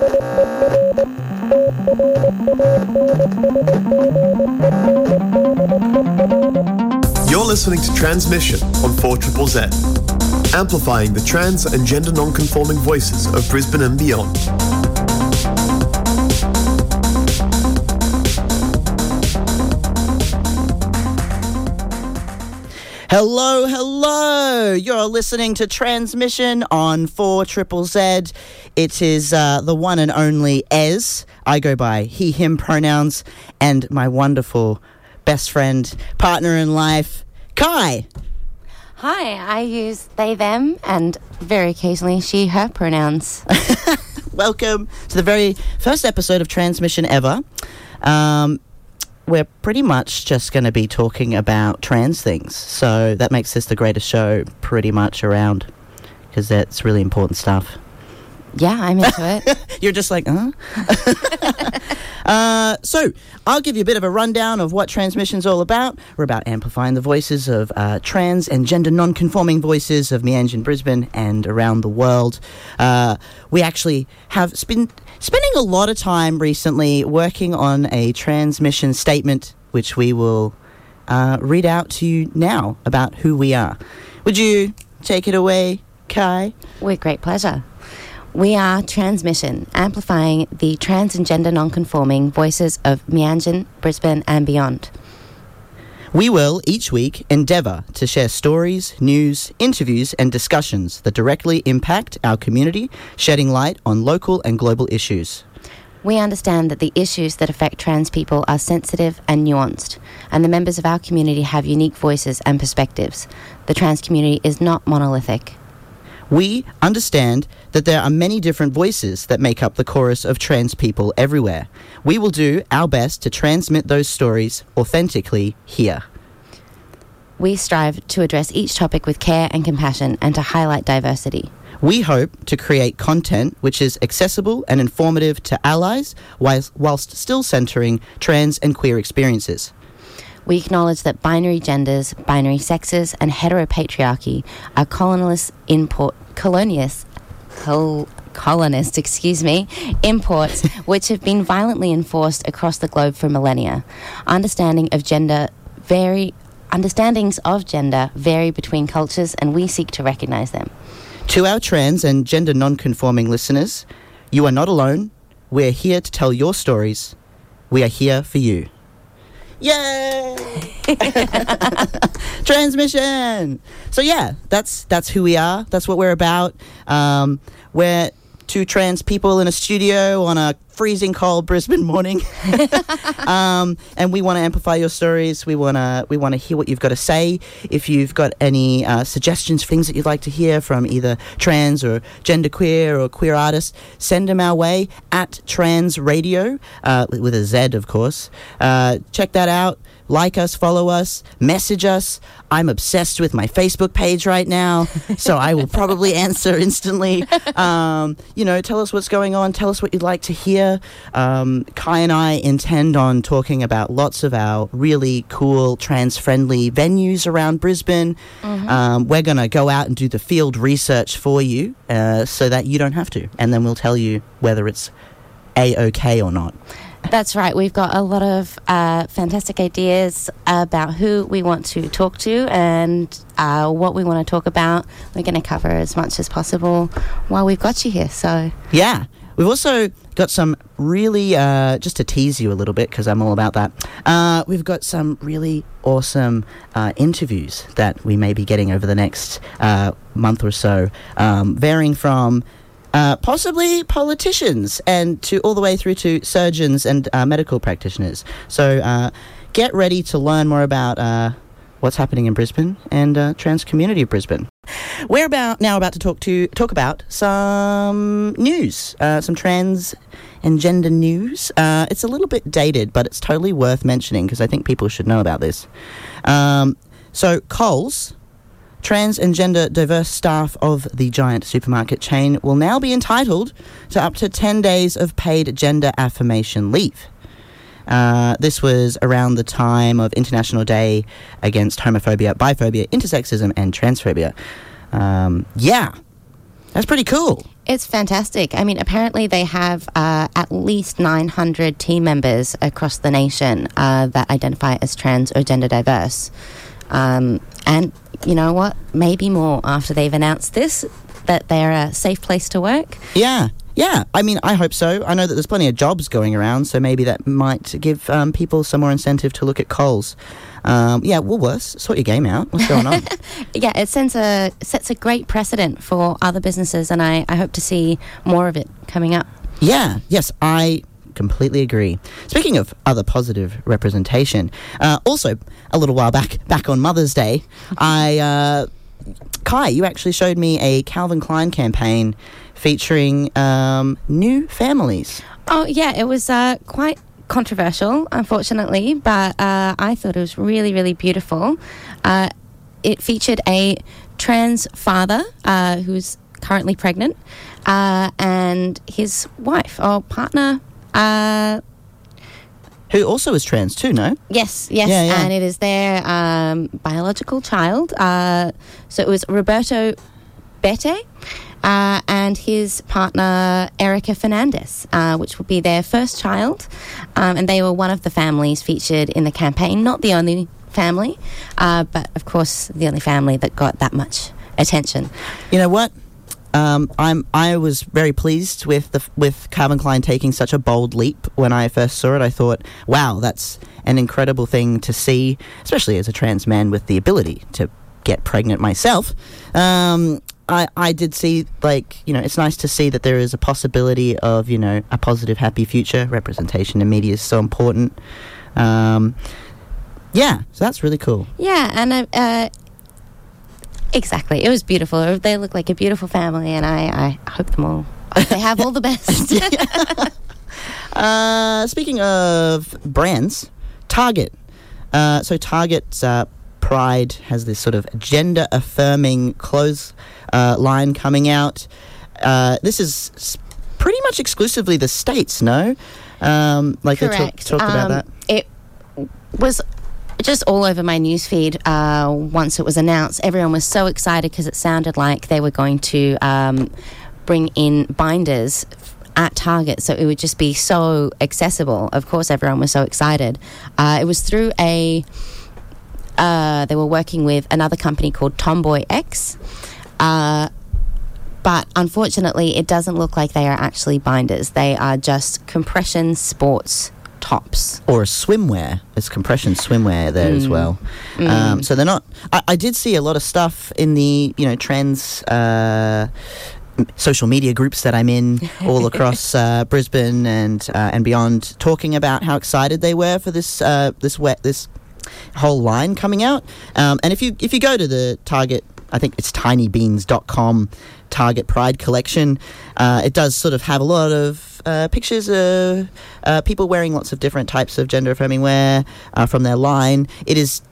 You're listening to Tranzmission on 4 Triple Z, amplifying the trans and gender non-conforming voices of Brisbane and beyond. Hello, hello. You're listening to Tranzmission on 4 Triple Z. It is uh, the one and only Ez. I go by he, him pronouns, and my wonderful best friend, partner in life, Cai. Hi, I use they, them, and very occasionally she, her pronouns. Welcome to the very first episode of Tranzmission ever. Um, we're pretty much just going to be talking about trans things. So that makes this the greatest show pretty much around because that's really important stuff. Yeah, I'm into it. You're just like, huh? uh, so, I'll give you a bit of a rundown of what Tranzmission's all about. We're about amplifying the voices of uh, trans and gender non conforming voices of Meanjin in Brisbane and around the world. Uh, we actually have been spending a lot of time recently working on a transmission statement, which we will uh, read out to you now about who we are. Would you take it away, Cai? With great pleasure. We are Tranzmission, amplifying the trans and gender non-conforming voices of Meanjin, Brisbane and beyond. We will, each week, endeavour to share stories, news, interviews, and discussions that directly impact our community, shedding light on local and global issues. We understand that the issues that affect trans people are sensitive and nuanced, and the members of our community have unique voices and perspectives. The trans community is not monolithic. We understand that there are many different voices that make up the chorus of trans people everywhere. We will do our best to transmit those stories authentically here. We strive to address each topic with care and compassion and to highlight diversity. We hope to create content which is accessible and informative to allies whilst, whilst still centering trans and queer experiences. We acknowledge that binary genders, binary sexes, and heteropatriarchy are colonialist import colonialists col- excuse me, imports which have been violently enforced across the globe for millennia. Understanding of gender vary understandings of gender vary between cultures and we seek to recognize them. To our trans and gender non-conforming listeners, you are not alone. We're here to tell your stories. We are here for you. Yay! Tranzmission. So yeah, that's that's who we are. That's what we're about. Um, we're two trans people in a studio on a freezing cold Brisbane morning, um, and we want to amplify your stories. We want to we want to hear what you've got to say. If you've got any uh, suggestions, things that you'd like to hear from either trans or genderqueer or queer artists, send them our way at Trans Radio uh, with a Z, of course. Uh, check that out like us, follow us, message us. I'm obsessed with my Facebook page right now, so I will probably answer instantly. Um, you know, tell us what's going on, tell us what you'd like to hear. Um, Cai and I intend on talking about lots of our really cool trans friendly venues around Brisbane. Mm-hmm. Um, we're going to go out and do the field research for you uh, so that you don't have to, and then we'll tell you whether it's a okay or not. That's right. We've got a lot of uh, fantastic ideas about who we want to talk to and uh, what we want to talk about. We're going to cover as much as possible while we've got you here. So yeah, we've also got some really uh, just to tease you a little bit because I'm all about that. Uh, we've got some really awesome uh, interviews that we may be getting over the next uh, month or so, um, varying from uh, possibly politicians, and to all the way through to surgeons and uh, medical practitioners. So get ready to learn more about what's happening in Brisbane and uh, trans community of Brisbane. We're about now about to talk to talk about some news, uh, some trans and gender news. it's a little bit dated, but it's totally worth mentioning because I think people should know about this. Um, so Coles Trans and gender diverse staff of the giant supermarket chain will now be entitled to up to 10 days of paid gender affirmation leave. Uh, this was around the time of International Day Against Homophobia, Biphobia, Intersexism, and Transphobia. Um, yeah. That's pretty cool. It's fantastic. I mean, apparently they have uh, at least 900 team members across the nation uh, that identify as trans or gender diverse. Um, and you know what? Maybe more after they've announced this that they're a safe place to work. Yeah. Yeah, I mean, I hope so. I know that there's plenty of jobs going around, so maybe that might give um, people some more incentive to look at Coles. Um, yeah, Woolworths, sort your game out. What's going on? Yeah, it sends a sets a great precedent for other businesses, and I, I hope to see more of it coming up. yeah, yes, I completely agree. Speaking of other positive representation, uh, also a little while back, back on Mother's Day, I uh, Cai, you actually showed me a Calvin Klein campaign featuring um, new families. Oh yeah, it was uh, quite controversial, unfortunately, but uh, I thought it was really, really beautiful. Uh, it featured a trans father uh, who's currently pregnant, uh, and his wife or partner. Uh, Who also is trans too, no? Yes, yes, Yeah, yeah. and it is their um, biological child. Uh, so it was Roberto Bete uh, and his partner Erika Fernandes, uh, which will be their first child, um, and they were one of the families featured in the campaign. Not the only family, uh, but of course the only family that got that much attention. You know what? Um, I'm. I was very pleased with the with Calvin Klein taking such a bold leap when I first saw it. I thought, wow, that's an incredible thing to see, especially as a trans man with the ability to get pregnant myself. Um, I, I did see like you know it's nice to see that there is a possibility of you know a positive happy future representation in media is so important um, yeah so that's really cool Yeah, and uh, uh, exactly, it was beautiful. They look like a beautiful family, and I, I hope them all. Hope they have all the best. Uh, speaking of brands, Target. Uh, so Target's uh, Pride has this sort of gender affirming clothes uh, line coming out. Uh, this is pretty much exclusively the states, no? Um, like they talk, Correct. talked about Um, that. It was just all over my newsfeed uh, once it was announced. Everyone was so excited because it sounded like they were going to um, bring in binders at Target, so it would just be so accessible. Of course, everyone was so excited. Uh, it was through a. Uh, they were working with another company called Tomboy X. Uh, but unfortunately, it doesn't look like they are actually binders. They are just compression sports tops. or swimwear. There's compression swimwear there as well. Um, so they're not. I, I did see a lot of stuff in the you know trends. Uh, Social media groups that I'm in all across uh, Brisbane and uh, and beyond, talking about how excited they were for this uh, this wet this whole line coming out. Um, and if you if you go to the Target, I think it's tinybeans.com Target Pride collection, uh, it does sort of have a lot of uh, pictures of uh, people wearing lots of different types of gender affirming wear uh, from their line. It is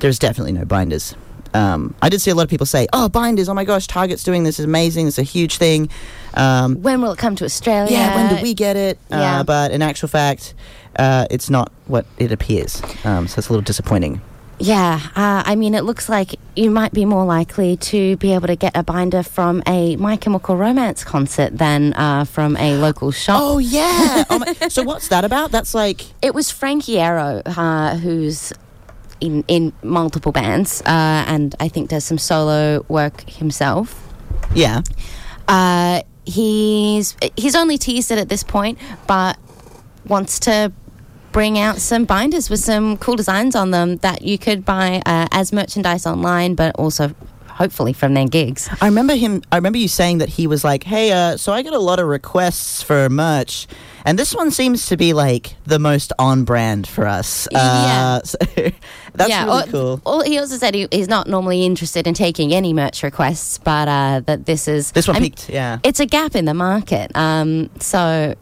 there's definitely no binders. Um, I did see a lot of people say, "Oh, binders! Oh my gosh, Target's doing this. Is amazing. It's a huge thing." Um, When will it come to Australia? yeah, when do we get it? yeah. Uh, but in actual fact, uh, it's not what it appears. Um, so it's a little disappointing. Yeah, uh, I mean, it looks like you might be more likely to be able to get a binder from a My Chemical Romance concert than uh, from a local shop. Oh yeah. oh, my, so what's that about? That's like It was Frankie Iero, uh, who's in, in multiple bands uh, and I think does some solo work himself. yeah. Uh, he's he's only teased it at this point, but wants to bring out some binders with some cool designs on them that you could buy uh, as merchandise online, but also hopefully from their gigs. I remember him. I remember you saying that he was like, "Hey, uh, so I get a lot of requests for merch, and this one seems to be like the most on brand for us." Yeah. Uh, so that's yeah, really or- cool. or he also said he, he's not normally interested in taking any merch requests, but uh, that this is This one I mean, peaked. Yeah. It's a gap in the market, um, so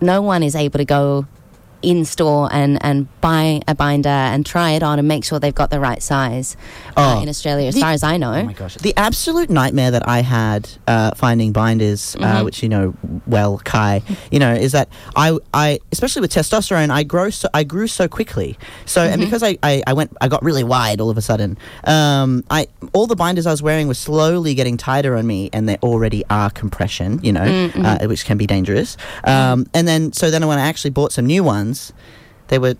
no one is able to go in store and, and buy a binder and try it on and make sure they've got the right size uh, Oh. in Australia, as The- far as I know. Oh my gosh. The absolute nightmare that I had uh, finding binders, uh, which you know well, Cai, you know, is that I, I especially with testosterone, I grow so I grew so quickly. So and because I, I, I went I got really wide all of a sudden, um, I all the binders I was wearing were slowly getting tighter on me, and they already are compression, you know, uh, which can be dangerous. Um, and then so then when I actually bought some new ones, they were.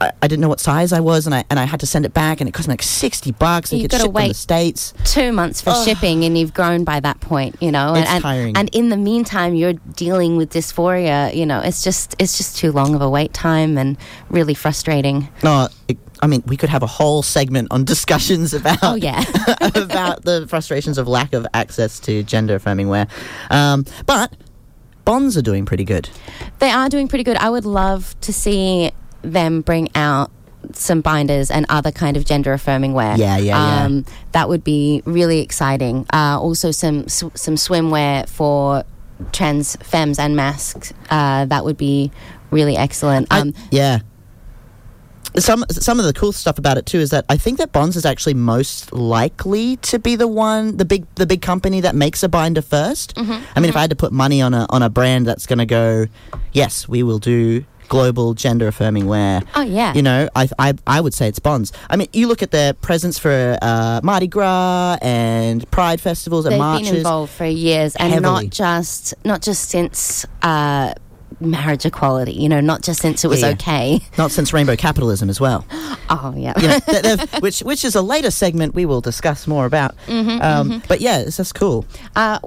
I, I didn't know what size I was, and I and I had to send it back, and it cost me like sixty bucks. And You've gotta shipped the wait. states. two months for shipping and you've grown by that point you know It's and, tiring. and in the meantime you're dealing with dysphoria you know it's just it's just too long of a wait time and really frustrating No, it, I mean we could have a whole segment on discussions about oh yeah about the frustrations of lack of access to gender affirming wear. Um, but bonds are doing pretty good. they are doing pretty good i would love to see them bring out some binders and other kind of gender affirming wear. Yeah, yeah, yeah. Um, that would be really exciting. Uh, also, some sw- some swimwear for trans femmes and mascs. Uh, that would be really excellent. I- Um, yeah. Some some of the cool stuff about it too is that I think that Bonds is actually most likely to be the one the big the big company that makes a binder 1st Mm-hmm, I mean, if I had to put money on a on a brand that's going to go, yes, we will do global gender affirming wear. Oh, yeah. You know, I, I I would say it's Bonds. I mean, you look at their presence for uh, Mardi Gras and Pride festivals and They've marches. been involved for years, and Heavily. not just not just since uh, marriage equality. You know, not just since it was Yeah, okay. Not since rainbow capitalism as well. Oh yeah. you know, th- which which is a later segment we will discuss more about. Mm-hmm, um, But yeah, it's just cool. Uh,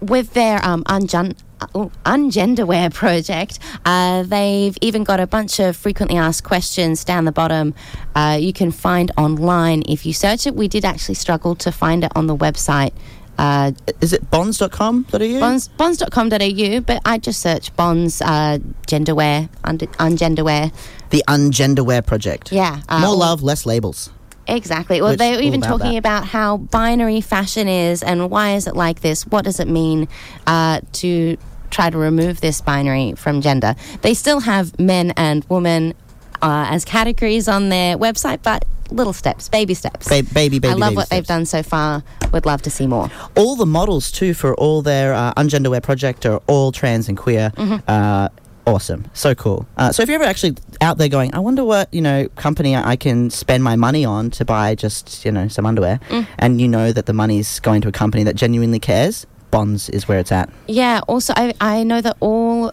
with their um, ungen- uh, ungenderwear project, uh, they've even got a bunch of frequently asked questions down the bottom. Uh, you can find online if you search it. We did actually struggle to find it on the website. Uh, Is it bonds.com.au? bonds, bonds.com.au, but I just search bonds, uh, genderwear, und- ungenderwear. The Ungenderwear Project. Yeah. uh, More love, less labels. Exactly. Well, Which- they were all even about talking that. about how binary fashion is and why is it like this? What does it mean uh, to try to remove this binary from gender? They still have men and women uh, as categories on their website, but little steps, baby steps. Ba- baby, baby, I love baby what they've done so far. Would love to see more. All the models too for all their uh, Ungenderwear Project are all trans and queer. Mm-hmm. Uh, awesome, so cool. Uh, so if you're ever actually out there going, I wonder what you know company I I can spend my money on to buy just you know some underwear, Mm. and you know that the money's going to a company that genuinely cares. Bonds is where it's at. Yeah. Also, I, I know that all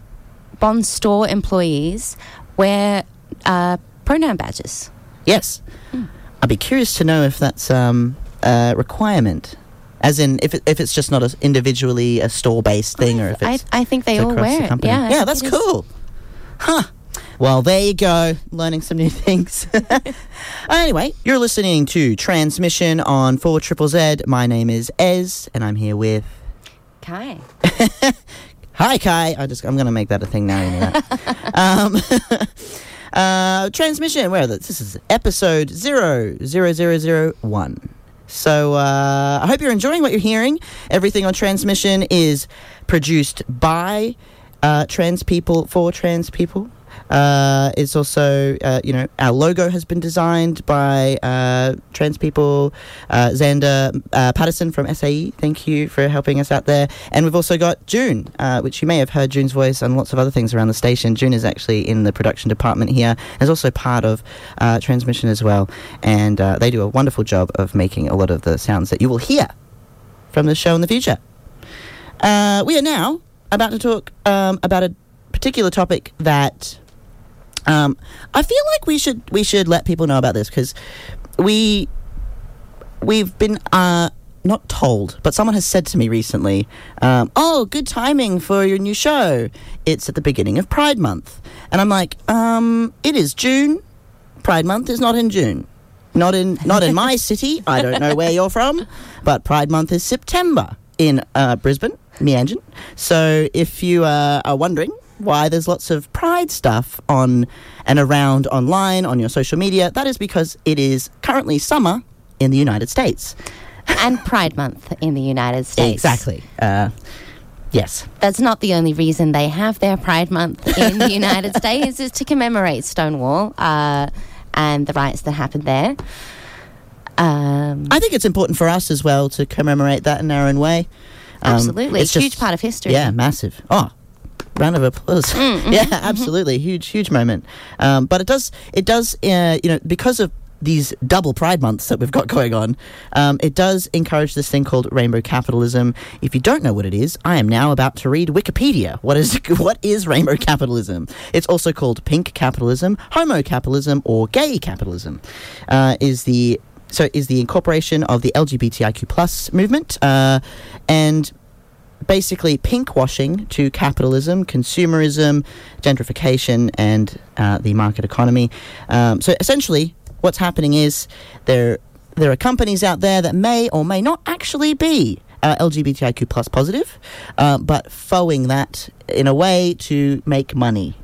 Bond store employees wear uh, pronoun badges. Yes. I'd be curious to know if that's um, a requirement. As in, if, it, if it's just not a, individually a store based thing, or if it's I think they all wear the it. company. Yeah. Yeah, that's is. cool. Huh. Well, there you go. Learning some new things. anyway, you're listening to Tranzmission on 4 Triple Z. My name is Ez, and I'm here with. Cai. Hi, Cai. I just I'm gonna make that a thing now. You know um, uh, Tranzmission. Where are this is episode zero zero zero zero one. So uh, I hope you're enjoying what you're hearing. Everything on Tranzmission is produced by uh, trans people for trans people. Uh, it's also, uh, you know, our logo has been designed by uh, trans people. Uh, Xander uh, Patterson from SAE, thank you for helping us out there. And we've also got June, uh, which you may have heard June's voice on lots of other things around the station. June is actually in the production department here, and is also part of Tranzmission as well. And they do a wonderful job of making a lot of the sounds that you will hear from the show in the future. We are now about to talk um, about a particular topic that um, I feel like we should we should let people know about this because we we've been uh, not told, but someone has said to me recently, um, "Oh, good timing for your new show. It's at the beginning of Pride Month," and I'm like, um, "It is June. Pride Month is not in June." Not in not in my city. I don't know where you're from, but Pride Month is September in uh, Brisbane, Meanjin. So if you uh, are wondering why there's lots of Pride stuff on and around online on your social media, that is because it is currently summer in the United States. and Pride Month in the United States. Exactly. Uh, Yes. That's not the only reason they have their Pride Month in the United States, is to commemorate Stonewall uh, and the riots that happened there. Um, I think it's important for us as well to commemorate that in our own way. Um, absolutely. it's a Huge part of history. Yeah, massive. Oh, round of applause. Mm, yeah, mm-hmm, absolutely, huge, huge moment. Um, but it does, it does, uh, you know, because of these double Pride months that we've got going on, um, it does encourage this thing called rainbow capitalism. If you don't know what it is, I am now about to read Wikipedia. What is what is rainbow capitalism? It's also called pink capitalism, homo capitalism, or gay capitalism. Uh, is the so is the incorporation of the LGBTIQ plus movement uh, and basically pink washing to capitalism, consumerism, gentrification, and uh, the market economy. Um, so essentially, what's happening is there there are companies out there that may or may not actually be. Uh, LGBTIQ plus positive, uh, but fauxing that in a way to make money.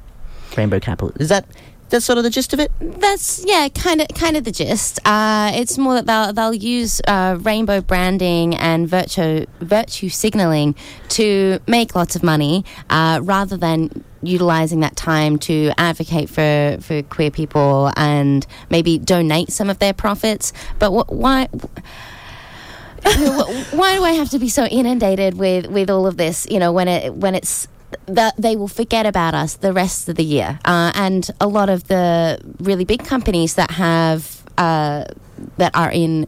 Rainbow capital is that that's sort of the gist of it. That's yeah, kind of kind of the gist. Uh, it's more that they'll they'll use uh, rainbow branding and virtue virtue signaling to make lots of money, uh, rather than utilizing that time to advocate for for queer people and maybe donate some of their profits. But wh- why? why do I have to be so inundated with, with all of this? You know, when it when it's that they will forget about us the rest of the year. Uh, and a lot of the really big companies that have uh, that are in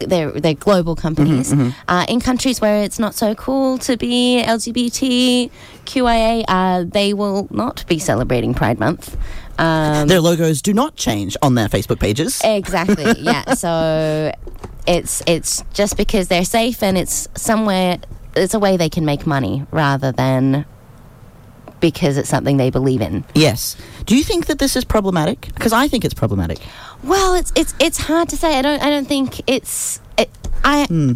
they're, they're global companies Uh, in countries where it's not so cool to be LGBTQIA. Uh, they will not be celebrating Pride Month. Um, Their logos do not change on their Facebook pages. Exactly. Yeah. so it's it's just because they're safe and it's somewhere it's a way they can make money rather than because it's something they believe in. Yes. Do you think that this is problematic? Because I think it's problematic. Well, it's it's it's hard to say. I don't I don't think it's it, I hmm.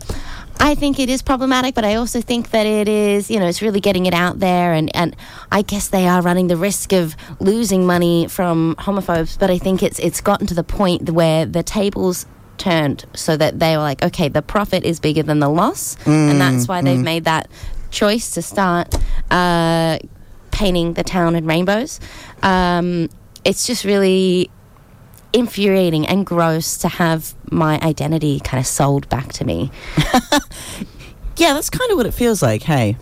I think it is problematic, but I also think that it is, you know, it's really getting it out there and and I guess they are running the risk of losing money from homophobes, but I think it's it's gotten to the point where the tables turned so that they were like, okay, the profit is bigger than the loss, and that's why they've made that choice to start uh, painting the town in rainbows. Um, it's just really infuriating and gross to have my identity kind of sold back to me. Yeah, that's kind of what it feels like. Hey,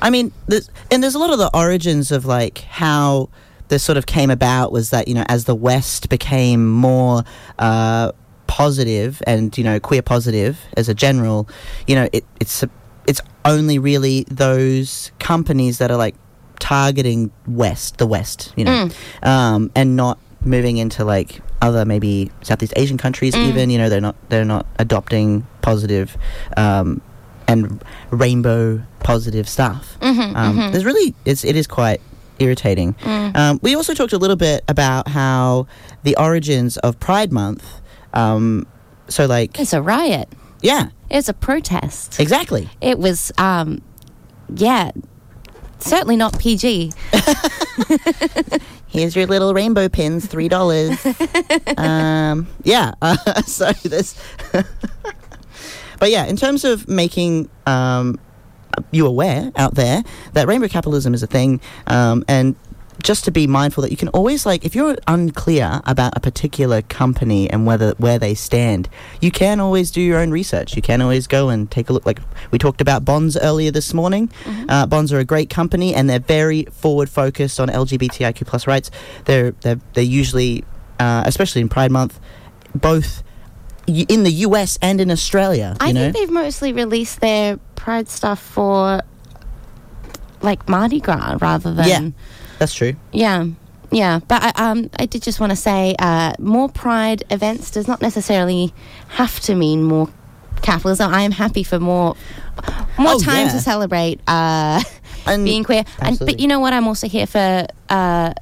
I mean, there's, and there's a lot of the origins of like how this sort of came about was that you know as the West became more uh, positive and you know queer positive as a general, you know it, it's it's only really those companies that are like targeting West, the West, you know, um, and not moving into like other maybe Southeast Asian countries. Even you know they're not they're not adopting positive. Um, and rainbow positive stuff. um, There's really it's it is quite irritating. Um, we also talked a little bit about how the origins of Pride Month. Um, so like It's a riot. yeah, It's a protest. exactly. It was, um, yeah, certainly not PG. Here's your little rainbow pins, three dollars. um, yeah. Uh, so this, but yeah, in terms of making um, you aware out there that rainbow capitalism is a thing, um, and just to be mindful that you can always like if you're unclear about a particular company and whether where they stand, you can always do your own research. You can always go and take a look. Like we talked about Bonds earlier this morning. Uh, Bonds are a great company and they're very forward focused on LGBTIQ plus rights. They're they're they're usually, uh, especially in Pride Month, both in the US and in Australia. You I know, think they've mostly released their Pride stuff for like Mardi Gras rather than. Yeah. That's true. Yeah. Yeah, but I, um, I did just want to say uh, more Pride events does not necessarily have to mean more capitalism. I am happy for more more Oh, time yeah. to celebrate uh, And- being queer. And, but you know what? I'm also here for uh,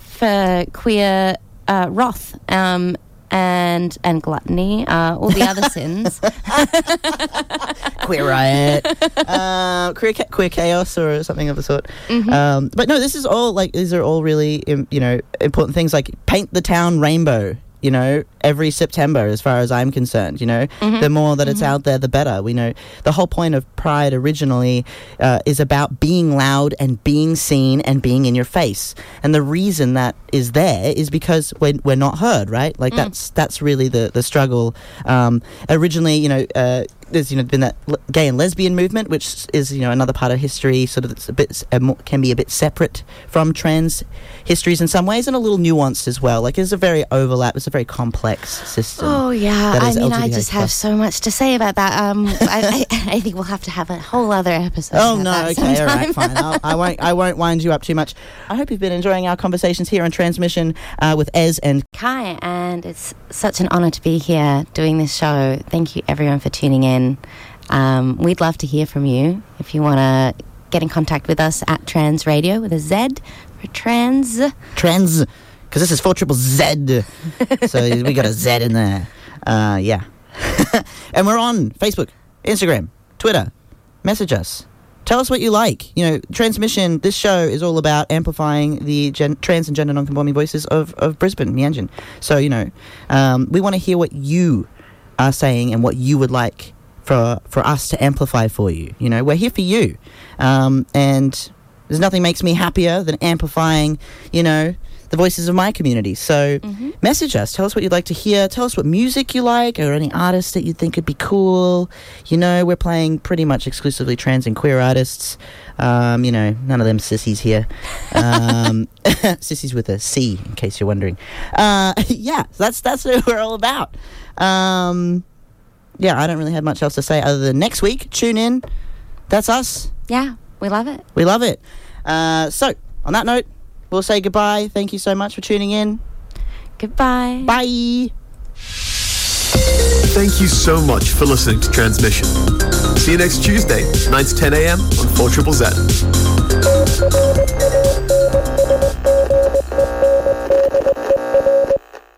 for queer uh, wrath um, and and gluttony, uh, all the other sins. queer riot, uh, queer, ca- queer chaos, or something of the sort. Mm-hmm. Um, but no, this is all like these are all really you know important things. Like paint the town rainbow. You know, every September, as far as I'm concerned. You know, the more that it's out there, the better. We know the whole point of Pride originally uh, is about being loud and being seen and being in your face. And the reason that is there is because we're, we're not heard, right? Like that's that's really the the struggle. Um, originally, you know. Uh, there's you know been that gay and lesbian movement, which is you know another part of history, sort of it's a bit s- a mo- can be a bit separate from trans histories in some ways, and a little nuanced as well. Like it's a very overlap. It's a very complex system. Oh yeah, I mean, I just have so much to say about that. Um, I, I, I think we'll have to have a whole other episode. Oh no! Okay, all sometime. right, fine. I'll, I won't. I won't wind you up too much. I hope you've been enjoying our conversations here on Tranzmission uh, with Ez and Cai, and it's such an honour to be here doing this show. Thank you, everyone, for tuning in. Um, we'd love to hear from you if you want to get in contact with us at Trans Radio with a Z for trans. Trans, because this is four triple Z. so we got a Z in there. Uh, yeah. and we're on Facebook, Instagram, Twitter. Message us. Tell us what you like. You know, Tranzmission. This show is all about amplifying the gen- trans and gender non-conforming voices of, of Brisbane, Meanjin. So you know, um, we want to hear what you are saying and what you would like for for us to amplify for you. You know, we're here for you, um, and there's nothing makes me happier than amplifying. You know, the voices of my community. So message us. Tell us what you'd like to hear. Tell us what music you like or any artists that you think would be cool. You know, we're playing pretty much exclusively trans and queer artists. Um, you know, none of them sissies here. Um, sissies with a C, in case you're wondering. Uh, yeah, that's that's what we're all about. Um, yeah, I don't really have much else to say other than next week. Tune in. That's us. Yeah, we love it. We love it. Uh, so, on that note, we'll say goodbye. Thank you so much for tuning in. Goodbye. Bye. Thank you so much for listening to Tranzmission. See you next Tuesday, 9 to 10 a.m. on 4 Triple Z.